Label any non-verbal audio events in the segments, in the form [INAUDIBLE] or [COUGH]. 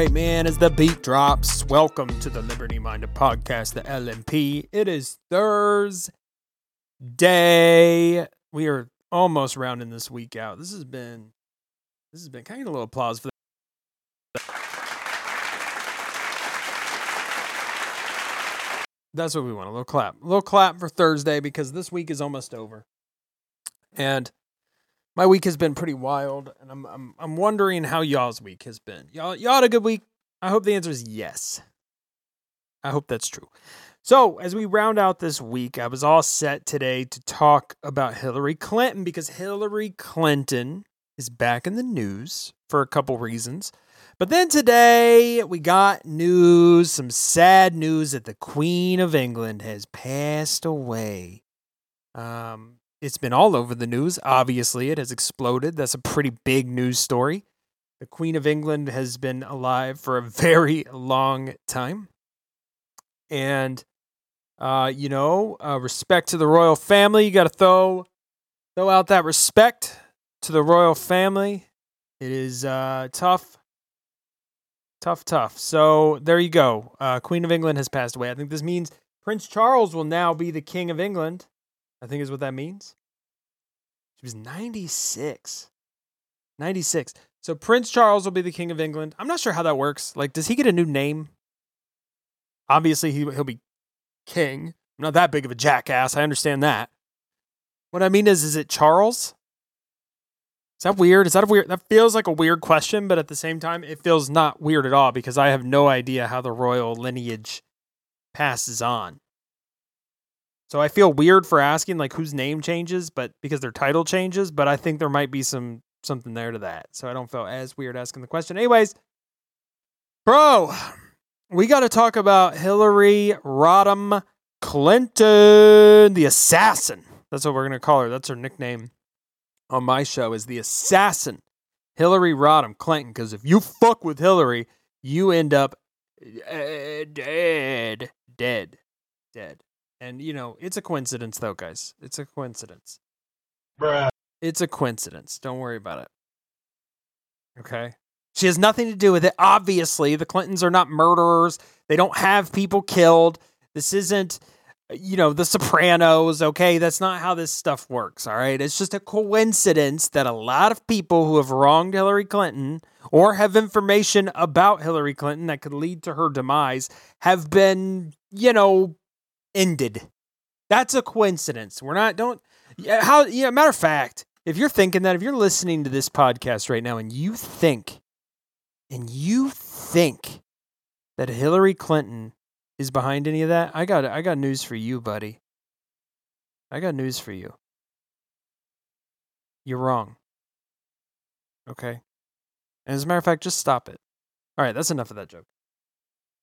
Right, man, as the beat drops, welcome to the Liberty Minded Podcast, the LMP. It is Thursday. We are almost rounding this week out. This has been this has been kind of a little applause for that. That's what we want. A little clap. A little clap for Thursday because this week is almost over. And my week has been pretty wild, and I'm I'm I'm wondering how y'all's week has been. Y'all y'all had a good week. I hope the answer is yes. I hope that's true. So as we round out this week, I was all set today to talk about Hillary Clinton because Hillary Clinton is back in the news for a couple reasons. But then today we got news, some sad news that the Queen of England has passed away. Um, it's been all over the news. Obviously, it has exploded. That's a pretty big news story. The Queen of England has been alive for a [LAUGHS] very long time. And, uh, you know, uh, respect to the royal family. You got to throw, throw out that respect to the royal family. It is uh, tough. Tough, tough. So there you go. Uh, Queen of England has passed away. I think this means Prince Charles will now be the King of England. I think is what that means. She was 96. 96. So Prince Charles will be the King of England. I'm not sure how that works. Like, does he get a new name? Obviously, he, he'll be king. I'm not that big of a jackass. I understand that. What I mean is, is it Charles? Is that weird? Is that a weird? That feels like a weird question, but at the same time, it feels not weird at all because I have no idea how the royal lineage passes on. So I feel weird for asking like whose name changes, but because their title changes, but I think there might be some something there to that. So I don't feel as weird asking the question. Anyways, bro, we got to talk about Hillary Rodham Clinton, the assassin. That's what we're going to call her. That's her nickname on my show is the assassin. Hillary Rodham Clinton because if you fuck with Hillary, you end up uh, dead, dead, dead. And you know, it's a coincidence though, guys. It's a coincidence. Bruh. It's a coincidence. Don't worry about it. Okay? She has nothing to do with it. Obviously, the Clintons are not murderers. They don't have people killed. This isn't you know, the Sopranos, okay? That's not how this stuff works, all right? It's just a coincidence that a lot of people who have wronged Hillary Clinton or have information about Hillary Clinton that could lead to her demise have been, you know, ended. That's a coincidence. We're not don't yeah, how yeah, matter of fact, if you're thinking that if you're listening to this podcast right now and you think and you think that Hillary Clinton is behind any of that, I got I got news for you, buddy. I got news for you. You're wrong. Okay? And as a matter of fact, just stop it. All right, that's enough of that joke.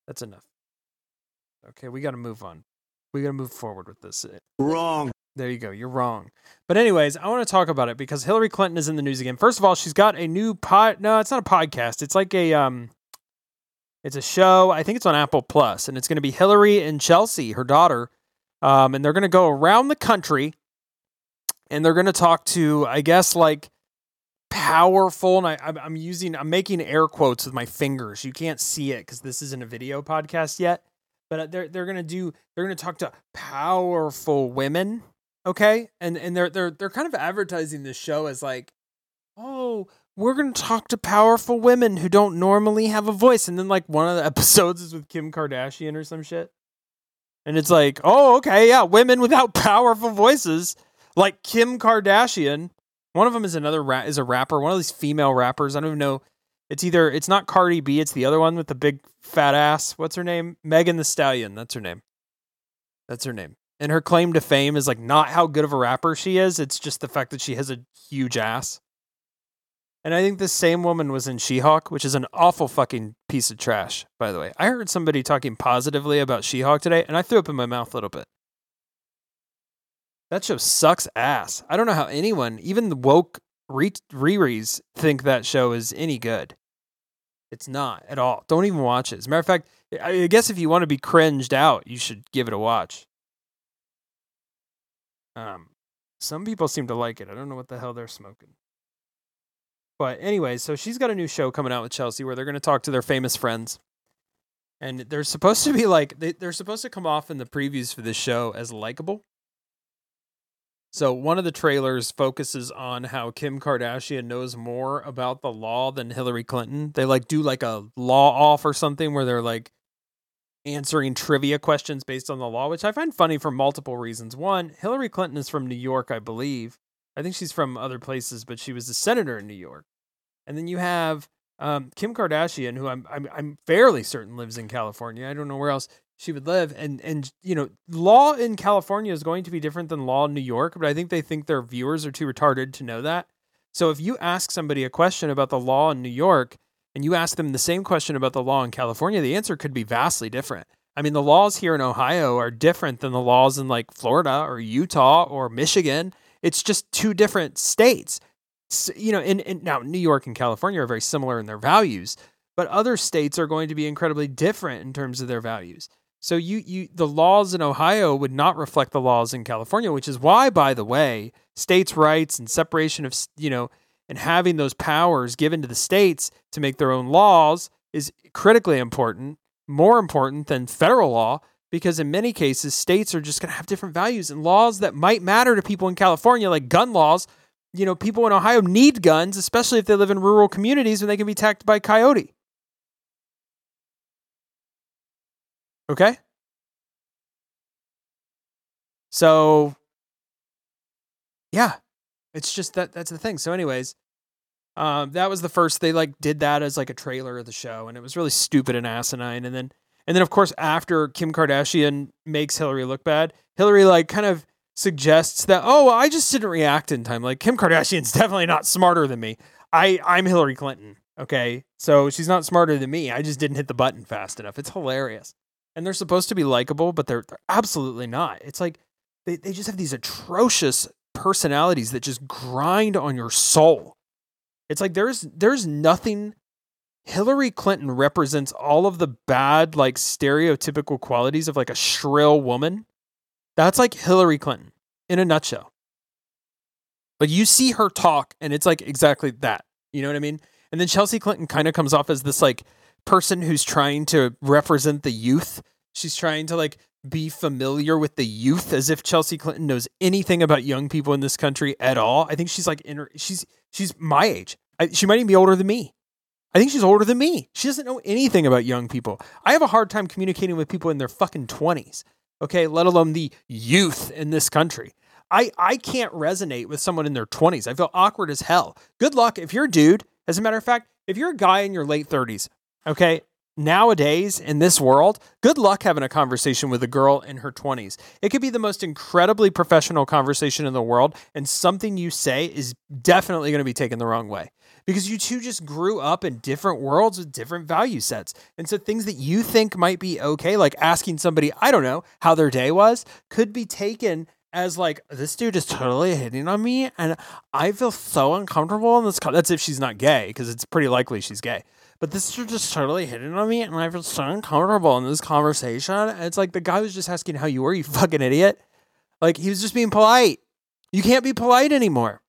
That's enough. Okay, we got to move on we got to move forward with this. Wrong. There you go. You're wrong. But anyways, I want to talk about it because Hillary Clinton is in the news again. First of all, she's got a new pod. No, it's not a podcast. It's like a um, it's a show. I think it's on Apple Plus, and it's going to be Hillary and Chelsea, her daughter, um, and they're going to go around the country, and they're going to talk to, I guess, like powerful. And I, I'm using, I'm making air quotes with my fingers. You can't see it because this isn't a video podcast yet but uh, they're they're gonna do they're gonna talk to powerful women, okay? And and they're they're they're kind of advertising this show as like, oh, we're gonna talk to powerful women who don't normally have a voice, and then like one of the [LAUGHS] episodes is with Kim Kardashian or some shit, and it's like, oh, okay, yeah, women without [LAUGHS] powerful voices like Kim Kardashian. One of them is another ra- is a rapper, one of these female rappers. I don't even know it's either it's not Cardi B, it's the other one with the big fat ass. What's her name? Megan Thee Stallion. That's her name. That's her name. And her claim to fame is like not how good of a rapper she is. It's just the fact that she has a huge ass. And I think the same woman was in She-Hulk, which is an awful fucking piece of trash, by the way. I heard somebody talking positively about She-Hulk today, and I threw up in my mouth a little bit. That show sucks ass. I don't know how anyone, even the woke re- Riri's think that show is any good. It's not at all. Don't even watch it. As a matter of fact, I guess if you want to be cringed out, you should give it a watch. Um, some people seem to like it. I don't know what the hell they're smoking. But anyway, so she's got a new show coming out with Chelsea where they're going to talk to their famous friends. And they're supposed to be like they, they're supposed to come off in the previews for this show as likable. So one of the trailers focuses on how Kim Kardashian knows more about the law than Hillary Clinton. They like do like a law off or something where they're like answering trivia questions based on the law, which I find funny for multiple reasons. One, Hillary Clinton is from New York, I believe. I think she's from other places, but she was a senator in New York. And then you have um, Kim Kardashian, who I'm, I'm I'm fairly certain lives in California. I don't know where else she would live. And and you know, law in California is going to be different than law in New York, but I think they think their viewers are too retarded to know that. So if you ask somebody a question about the law in New York and you ask them the same question about the law in California, the answer could be vastly different. I mean, the laws here in Ohio are different than the laws in like Florida or Utah or Michigan. It's just two different states. So, you know, in, in now New York and California are very similar in their values, but other states are going to be incredibly different in terms of their values. So you you the laws in Ohio would not reflect the laws in California, which is why, by the way, states' rights and separation of you know and having those powers given to the states to make their own laws is critically important, more important than federal law, because in many cases, states are just going to have different values and laws that might matter to people in California, like gun laws. You know, people in Ohio need guns, especially if they live in rural communities when they can be attacked by coyote. Okay? So, yeah, it's just that that's the thing. So, anyways, um, that was the first they like did that as like a trailer of the show, and it was really stupid and asinine. And then, and then of course, after Kim Kardashian makes Hillary look bad, Hillary like kind of suggests that oh, I just didn't react in time. Like Kim Kardashian's [LAUGHS] definitely not smarter than me. I I'm Hillary Clinton. Okay, so she's not smarter than me. I just didn't hit the button fast enough. It's hilarious, and they're supposed to be likable, but they're, they're absolutely not. It's like they they just have these atrocious personalities that just grind on your soul. It's like there's there's nothing Hillary Clinton represents all of the bad like stereotypical qualities of like a shrill woman. That's like Hillary Clinton in a nutshell. Like you see her talk and it's like exactly that. You know what I mean? And then Chelsea Clinton kind of comes off as this like person who's trying to represent the youth. She's trying to like be familiar with the youth as if Chelsea Clinton knows anything about young people in this country at all. I think she's like in her, she's she's my age. I, she might even be older than me. I think she's older than me. She doesn't know anything about young people. I have a hard time communicating with people in their fucking 20s, okay, let alone the youth in this country. I, I can't resonate with someone in their 20s. I feel awkward as hell. Good luck if you're a dude. As a matter of fact, if you're a guy in your late 30s, okay, nowadays in this world, good luck having a conversation with a girl in her 20s. It could be the most incredibly professional conversation in the world, and something you say is definitely going to be taken the wrong way because you two just grew up in different worlds with different value sets. And so things that you think might be okay, like asking somebody, I don't know, how their day was, could be taken as like this dude is totally hitting on me and I feel so uncomfortable in this co-. that's if she's not gay because it's pretty likely she's gay but this is just totally hitting on me, and I feel so uncomfortable in this conversation. It's like the guy was just asking how you were, you fucking idiot. Like he was just being polite. You can't be polite anymore.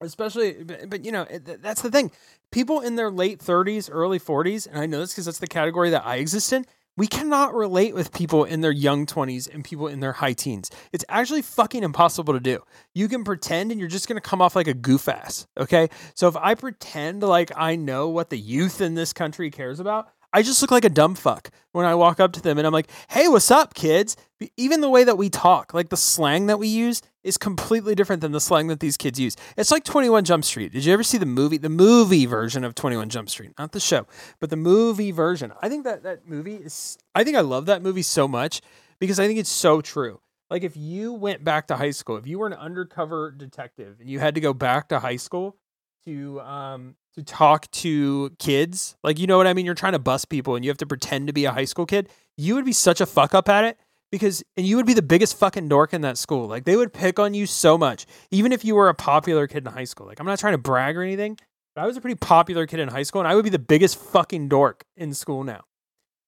Especially, but, but you know, that's the thing. People in their late 30s, early 40s, and I know this because that's the category that I exist in, we cannot relate with people in their young 20s and people in their high teens. It's actually fucking impossible to do. You can pretend and you're just going to come off like a goof ass. Okay. So if I pretend like I know what the youth in this country cares about, I just look like a dumb fuck when I walk up to them and I'm like, hey, what's up, kids? Even the way that we talk, like the slang that we use, is completely different than the slang that these kids use. It's like 21 Jump Street. Did you ever see the movie, the movie version of 21 Jump Street? Not the show, but the movie version. I think that that movie is, I think I love that movie so much because I think it's so true. Like if you went back to high school, if you were an undercover detective and you had to go back to high school to um to talk to kids. Like, you know what I mean? You're trying to bust people and you have to pretend to be a high school kid. You would be such a fuck up at it because, and you would be the biggest fucking dork in that school. Like, they would pick on you so much, even if you were a popular kid in high school. Like, I'm not trying to brag or anything, but I was a pretty popular kid in high school and I would be the biggest fucking dork in school now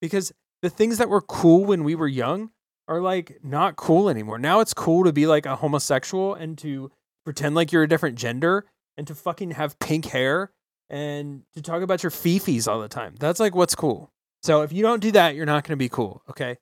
because the things that were cool when we were young are like not cool anymore. Now it's cool to be like a homosexual and to pretend like you're a different gender and to fucking have pink hair and to talk about your fifis all the time. That's like what's cool. So if you don't do that, you're not going to be cool, okay?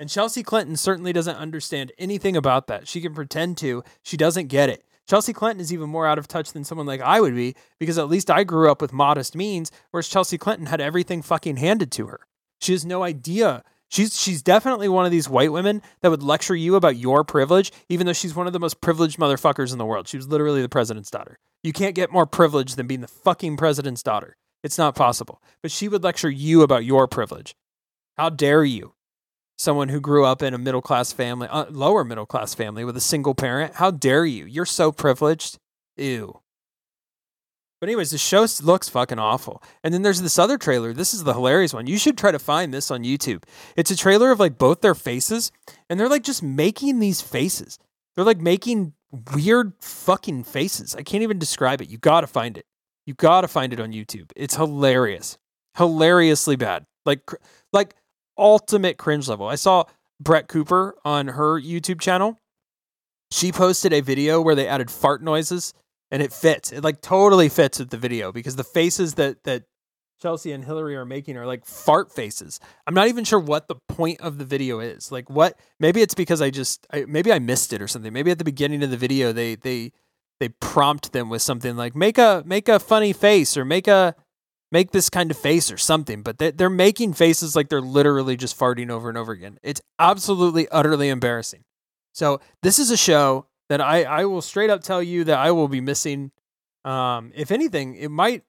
And Chelsea Clinton certainly doesn't understand anything about that. She can pretend to, she doesn't get it. Chelsea Clinton is even more out of touch than someone like I would be because at least I grew up with modest means, whereas Chelsea Clinton had everything fucking handed to her. She has no idea. She's she's definitely one of these white women that would lecture you about your privilege, even though she's one of the most privileged motherfuckers in the world. She was literally the president's daughter. You can't get more privilege than being the fucking president's daughter. It's not possible. But she would lecture you about your privilege. How dare you? Someone who grew up in a middle class family, uh, lower middle class family with a single parent. How dare you? You're so privileged. Ew. But anyways, the show looks fucking awful. And then there's this other trailer. This is the hilarious one. You should try to find this on YouTube. It's a trailer of like both their faces, and they're like just making these faces. They're like making weird fucking faces. I can't even describe it. You got to find it. You got to find it on YouTube. It's hilarious. Hilariously bad. Like like ultimate cringe level. I saw Brett Cooper on her YouTube channel. She posted a video where they added fart noises and it fits. It like totally fits with the video because the faces that that Chelsea and Hillary are making are like fart faces. I'm not even sure what the point of the video is. Like what maybe it's because I just I, maybe I missed it or something. Maybe at the beginning of the video they they they prompt them with something like make a make a funny face or make a make this kind of face or something, but they, they're making faces like they're literally just farting over and over again. It's absolutely utterly embarrassing. So, this is a show that I, I will straight up tell you that I will be missing. Um, if anything, it might,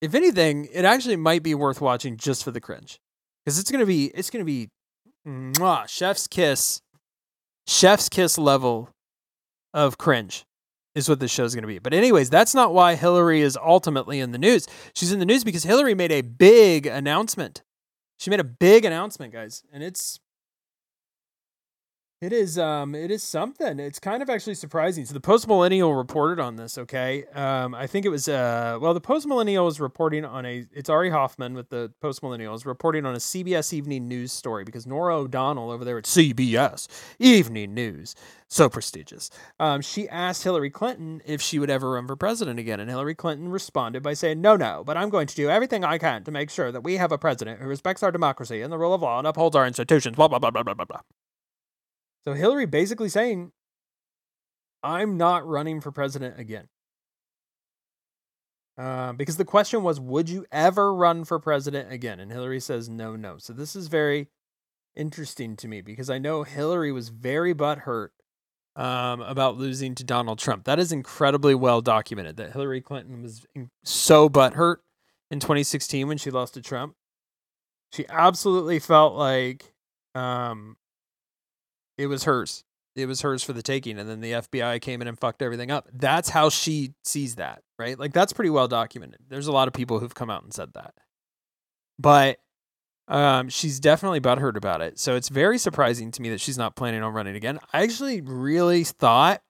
if anything, it actually might be worth watching just for the cringe, because it's gonna be, it's gonna be, mwah, chef's kiss, chef's kiss level of cringe is what this show is going to be. But anyways, that's not why Hillary is ultimately in the news. She's in the news because Hillary made a big announcement. She made a big announcement, guys, and it's it is um it is something. It's kind of actually surprising. So the Post Millennial reported on this, okay? Um I think it was uh well the Post Millennial is reporting on a it's Ari Hoffman with the Post Millennial is reporting on a CBS Evening News story because Norah O'Donnell over there at CBS Evening News, so prestigious. Um she asked Hillary Clinton if she would ever run for president again and Hillary Clinton responded by saying, "No, no, but I'm going to do everything I can to make sure that we have a president who respects our democracy and the rule of law and upholds our institutions." Blah blah blah blah blah blah blah. So Hillary basically saying, I'm not running for president again. Uh, because the question was, would you ever run for president again? And Hillary says, no, no. So this is very interesting to me because I know Hillary was very butthurt um, about losing to Donald Trump. That is incredibly well documented that Hillary Clinton was so butthurt in 2016 when she lost to Trump. She absolutely felt like um, it was hers. It was hers for the taking. And then the FBI came in and fucked everything up. That's how she sees that, right? Like that's pretty well documented. There's a lot of people who've come out and said that. But um, she's definitely butthurt about it. So it's very surprising to me that she's not planning on running again. I actually really thought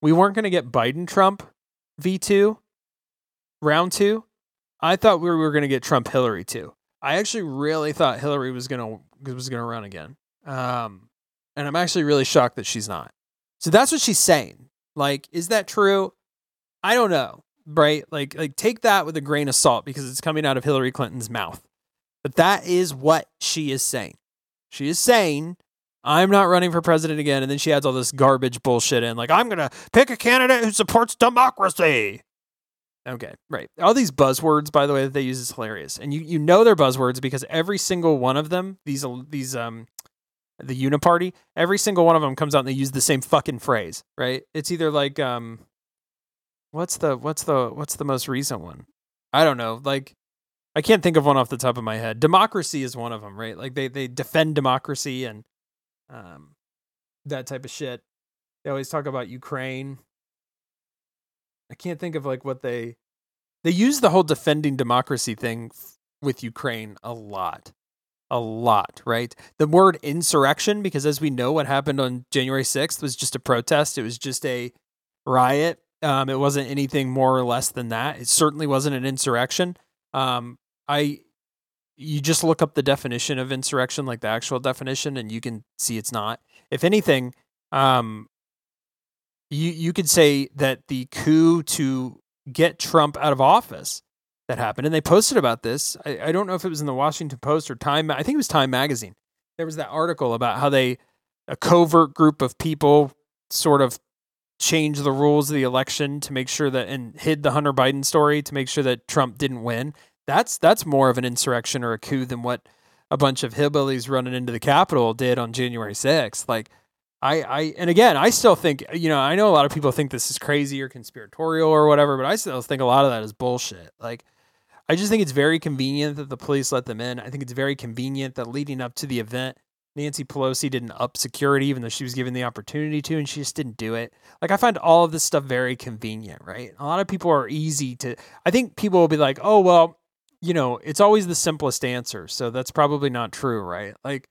we weren't going to get Biden Trump V2 round two. I thought we were going to get Trump Hillary too. I actually really thought Hillary was going to was going to run again. Um, and I'm actually really shocked that she's not. So that's what she's saying. Like, is that true? I don't know, right? Like, like take that with a grain of salt because it's coming out of Hillary Clinton's mouth. But that is what she is saying. She is saying, I'm not running for president again. And then she adds all this garbage bullshit in, like, I'm going to pick a candidate who supports democracy. Okay, right. All these buzzwords, by the way, that they use is hilarious, and you you know they're buzzwords because every single one of them, these these um the Uniparty, every single one of them comes out and they use the same fucking phrase, right? It's either like um what's the what's the what's the most recent one? I don't know. Like I can't think of one off the top of my head. Democracy is one of them, right? Like they they defend democracy and um that type of shit. They always talk about Ukraine. I can't think of like what they they use the whole defending democracy thing f- with Ukraine a lot a lot, right? The word insurrection, because as we know, what happened on January 6th was just a protest. It was just a riot. Um, it wasn't anything more or less than that. It certainly wasn't an insurrection. Um, I, you just look up the definition of insurrection, like the actual definition, and you can see it's not. If anything, um, you you could say that the coup to get Trump out of office that happened, and they posted about this. I, I don't know if it was in the Washington Post or Time. I think it was Time Magazine. There was that article about how they a covert group of people sort of changed the rules of the election to make sure that and hid the Hunter Biden story to make sure that Trump didn't win. That's that's more of an insurrection or a coup than what a bunch of hillbillies running into the Capitol did on January 6th. Like I, I and again, I still think you know I know a lot of people think this is crazy or conspiratorial or whatever, but I still think a lot of that is bullshit. Like, I just think it's very convenient that the police let them in. I think it's very convenient that leading up to the event, Nancy Pelosi didn't up security even though she was given the opportunity to, and she just didn't do it. Like, I find all of this stuff very convenient, right? A lot of people are easy to. I think people will be like, oh well, you know, it's always the simplest answer, so that's probably not true, right? Like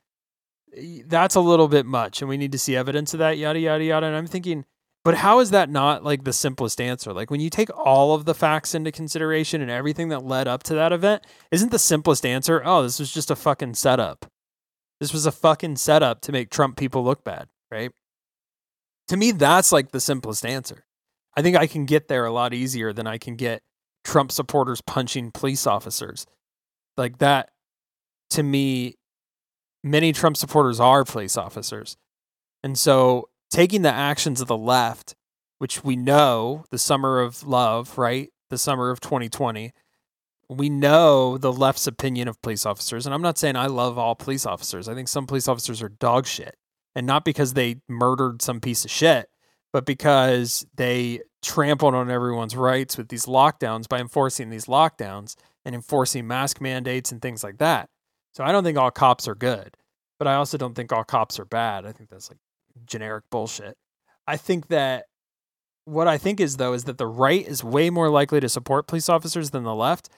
that's a little bit much and we need to see evidence of that yada yada yada and i'm thinking but how is that not like the simplest answer? Like when you take all of the facts into consideration and everything that led up to that event isn't the simplest answer oh this was just a fucking setup. This was a fucking setup to make trump people look bad right? To me that's like the simplest answer. I think i can get there a lot easier than i can get trump supporters punching police officers. Like that to me many Trump supporters are police officers. And so taking the actions of the left, which we know the summer of love, right? The summer of 2020, we know the left's opinion of police officers. And I'm not saying I love all police officers. I think some police officers are dog shit. And not because they murdered some piece of shit, but because they trampled on everyone's rights with these lockdowns by enforcing these lockdowns and enforcing mask mandates and things like that. So I don't think all cops are good, but I also don't think all cops are bad. I think that's like generic bullshit. I think that what I think is though is that the right is way more likely to support police officers than the left.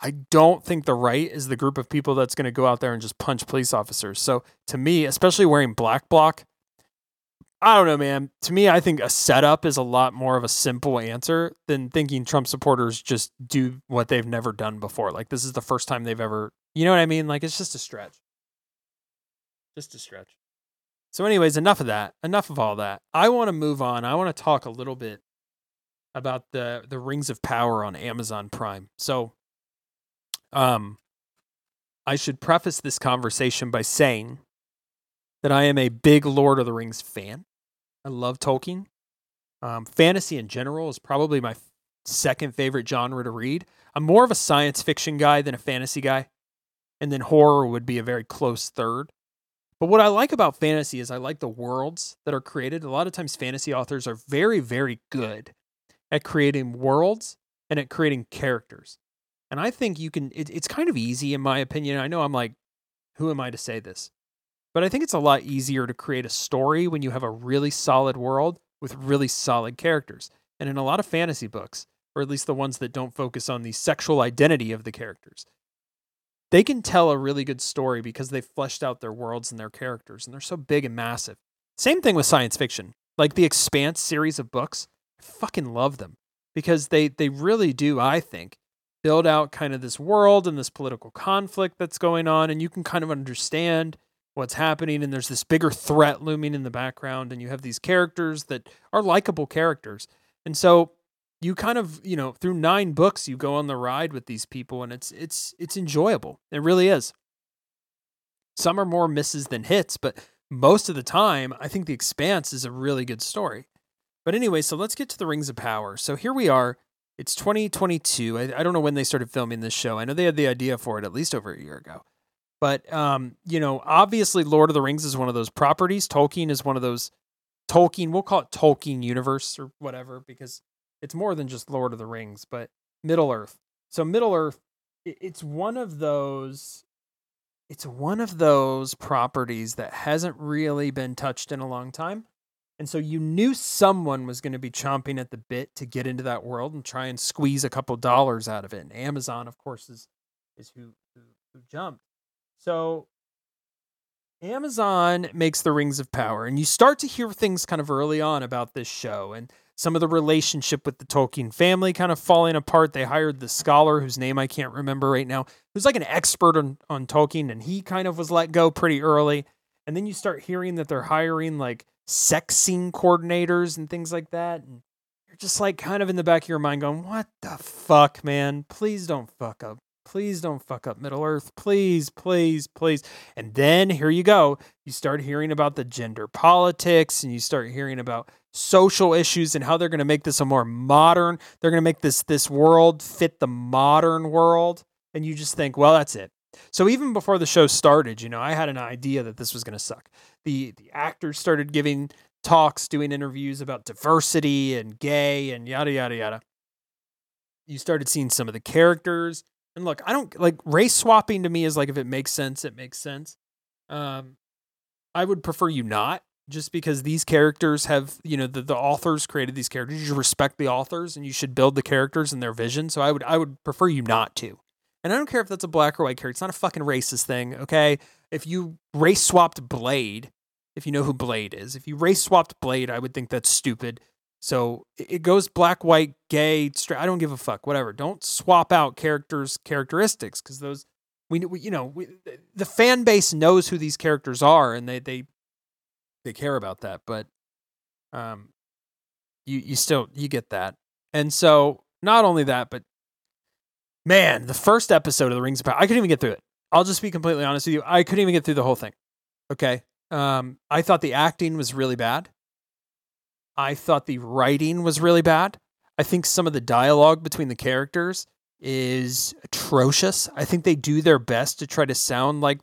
I don't think the right is the group of people that's going to go out there and just punch police officers. So to me, especially wearing black bloc, I don't know, man. To me, I think a setup is a lot more of a simple answer than thinking Trump supporters just do what they've never done before. Like this is the first time they've ever you know what I mean? Like it's just a stretch. Just a stretch. So, anyways, enough of that. Enough of all that. I want to move on. I want to talk a little bit about the the Rings of Power on Amazon Prime. So, um, I should preface this conversation by saying that I am a big Lord of the Rings fan. I love Tolkien. Um, fantasy in general is probably my second favorite genre to read. I'm more of a science fiction guy than a fantasy guy and then horror would be a very close third. But what I like about fantasy is I like the worlds that are created. A lot of times, fantasy authors are very, very good at creating worlds and at creating characters. And I think you can, it, it's kind of easy, in my opinion. I know I'm like, who am I to say this? But I think it's a lot easier to create a story when you have a really solid world with really solid characters. And in a lot of fantasy books, or at least the ones that don't focus on the sexual identity of the characters, they can tell a really good story because they've fleshed out their worlds and their characters, and they're so big and massive. Same thing with science fiction, like the Expanse series of books. I fucking love them because they they really do, I think, build out kind of this world and this political conflict that's going on, and you can kind of understand what's happening and there's this bigger threat looming in the background and you have these characters that are likable characters and so you kind of you know through nine books you go on the ride with these people and it's it's it's enjoyable. It really is. Some are more misses than hits but most of the time i think the expanse is a really good story. But anyway so let's get to the rings of power. So here we are. It's 2022 i, I don't know when they started filming this show. I know they had the idea for it at least over a year ago. But um, you know obviously lord of the rings is one of those properties. Tolkien is one of those tolkien we'll call it tolkien universe or whatever because it's more than just Lord of the Rings, but Middle Earth. So Middle Earth, it's one of those it's one of those properties that hasn't really been touched in a long time. And so you knew someone was going to be chomping at the bit to get into that world and try and squeeze a couple dollars out of it. And Amazon, of course, is is who who, who jumped. So Amazon makes the Rings of Power, and you start to hear things kind of early on about this show. And some of the relationship with the Tolkien family kind of falling apart. They hired the scholar whose name I can't remember right now, who's like an expert on, on Tolkien, and he kind of was let go pretty early. And then you start hearing that they're hiring like sex scene coordinators and things like that. And you're just like kind of in the back of your mind going, what the fuck, man? Please don't fuck up. Please don't fuck up Middle Earth. Please, please, please. And then here you go. You start hearing about the gender politics and you start hearing about social issues and how they're going to make this a more modern, they're going to make this this world fit the modern world. And you just think, well, that's it. So even before the show started, you know, I had an idea that this was going to suck. The the actors started giving talks, doing interviews about diversity and gay and yada yada yada. You started seeing some of the characters. And look, I don't like race swapping to me is like if it makes sense, it makes sense. Um I would prefer you not just because these characters have, you know, the, the authors created these characters. You should respect the authors and you should build the characters and their vision. So I would I would prefer you not to. And I don't care if that's a black or white character. It's not a fucking racist thing, okay? If you race swapped Blade, if you know who Blade is, if you race swapped Blade, I would think that's stupid. So it goes black, white, gay, straight. I don't give a fuck. Whatever. Don't swap out characters' characteristics because those we, we, you know we, the fan base knows who these characters are and they they they care about that. But um, you you still you get that. And so not only that, but man, the first episode of the Rings of Power, I couldn't even get through it. I'll just be completely honest with you. I couldn't even get through the whole thing. Okay. Um, I thought the acting was really bad. I thought the writing was really bad. I think some of the dialogue between the characters is atrocious. I think they do their best to try to sound like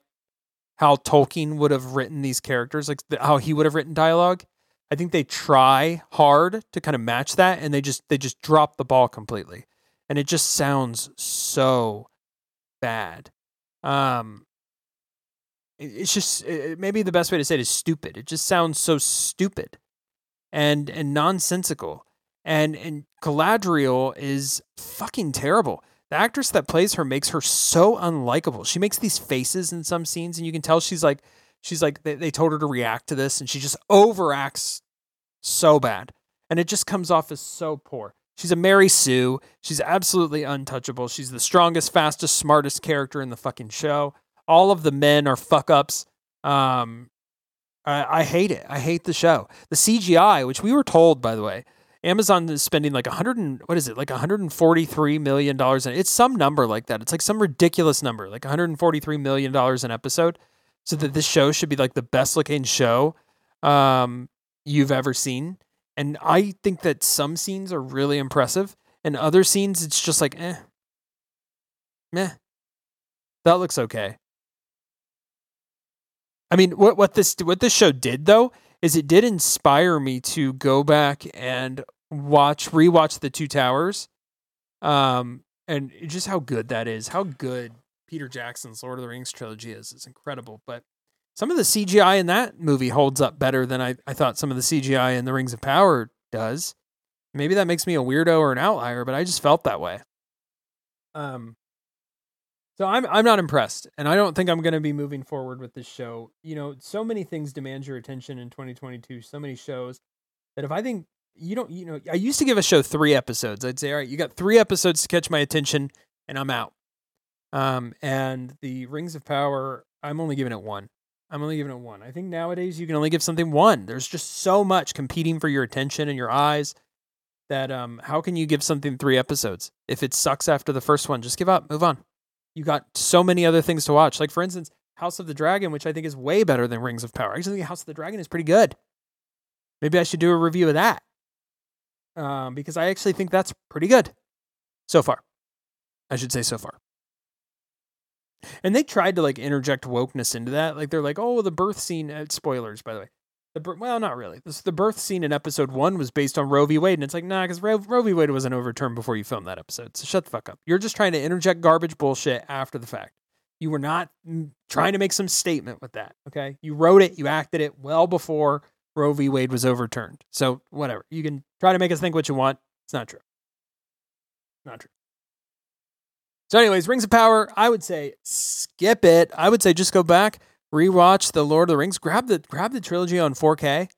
how Tolkien would have written these characters, like the, how he would have written dialogue. I think they try hard to kind of match that, and they just they just drop the ball completely and it just sounds so bad. Um, it's just maybe the best way to say it is stupid. It just sounds so stupid and and nonsensical. And and Galadriel is fucking terrible. The actress that plays her makes her so unlikable. She makes these faces in some scenes, and you can tell she's like she's like they, they told her to react to this, and she just overacts so bad, and it just comes off as so poor. She's a Mary Sue. She's absolutely untouchable. She's the strongest, fastest, smartest character in the fucking show. All of the men are fuck ups. Um, I, I hate it. I hate the show. The CGI, which we were told, by the way, Amazon is spending like a hundred and what is it, like 143 million dollars? It's some number like that. It's like some ridiculous number, like 143 million dollars an episode, so that this show should be like the best looking show um, you've ever seen. And I think that some scenes are really impressive, and other scenes it's just like, eh, meh. That looks okay. I mean, what what this what this show did though is it did inspire me to go back and watch rewatch the Two Towers, um, and just how good that is. How good Peter Jackson's Lord of the Rings trilogy is. It's incredible. But some of the CGI in that movie holds up better than I, I thought some of the CGI in The Rings of Power does. Maybe that makes me a weirdo or an outlier, but I just felt that way. Um, so I'm I'm not impressed, and I don't think I'm going to be moving forward with this show. You know, so many things demand your attention in 2022. So many shows that if I think you don't, you know, I used to give a show three episodes. I'd say, all right, you got three episodes to catch my attention, and I'm out. Um, and the Rings of Power, I'm only giving it one. I'm only giving it one. I think nowadays you can only give something one. There's just so much competing for your attention and your eyes that um how can you give something three episodes? If it sucks after the first one, just give up, move on. You got so many other things to watch. Like for instance, House of the Dragon, which I think is way better than Rings of Power. I actually think House of the Dragon is pretty good. Maybe I should do a review of that. Um, because I actually think that's pretty good so far. I should say so far. And they tried to like interject wokeness into that. Like they're like, oh, the birth scene. Uh, spoilers, by the way. The well, not really. This, the birth scene in episode one was based on Roe v. Wade, and it's like, nah, because Roe, Roe v. Wade wasn't overturned before you filmed that episode. So shut the fuck up. You're just trying to interject garbage bullshit after the fact. You were not mm, trying to make some statement with that. Okay, you wrote it, you acted it well before Roe v. Wade was overturned. So whatever. You can try to make us think what you want. It's not true. Not true. So, anyways, Rings of Power, I would say skip it. I would say just go back, rewatch the Lord of the Rings, grab the grab the trilogy on 4K,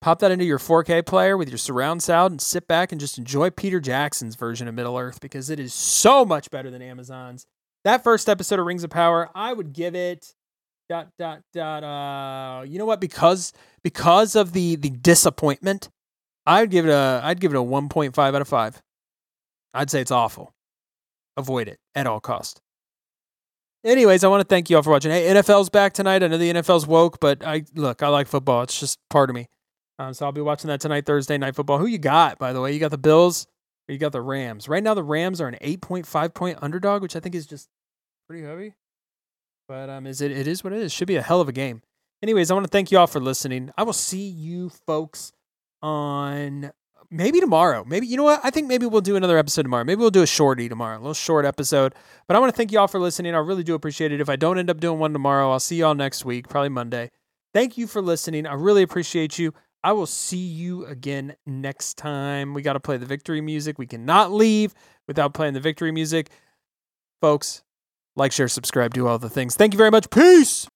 pop that into your 4K player with your surround sound, and sit back and just enjoy Peter Jackson's version of Middle Earth because it is so much better than Amazon's. That first episode of Rings of Power, I would give it dot dot dot. Uh, you know what? Because because of the the disappointment, I'd give it a I'd give it a one point five out of five. I'd say it's awful. Avoid it at all cost. Anyways, I want to thank you all for watching. Hey, NFL's back tonight. I know the NFL's woke, but I look, I like football. It's just part of me. Um, so I'll be watching that tonight, Thursday night football. Who you got, by the way? You got the Bills or you got the Rams? Right now, the Rams are an 8.5 point underdog, which I think is just pretty heavy. But um, is it? It is what it is. Should be a hell of a game. Anyways, I want to thank you all for listening. I will see you folks on maybe tomorrow. Maybe you know what? I think maybe we'll do another episode tomorrow. Maybe we'll do a shorty tomorrow, a little short episode. But I want to thank you all for listening. I really do appreciate it. If I don't end up doing one tomorrow, I'll see you all next week, probably Monday. Thank you for listening. I really appreciate you. I will see you again next time. We got to play the victory music. We cannot leave without playing the victory music. Folks, like, share, subscribe, do all the things. Thank you very much. Peace.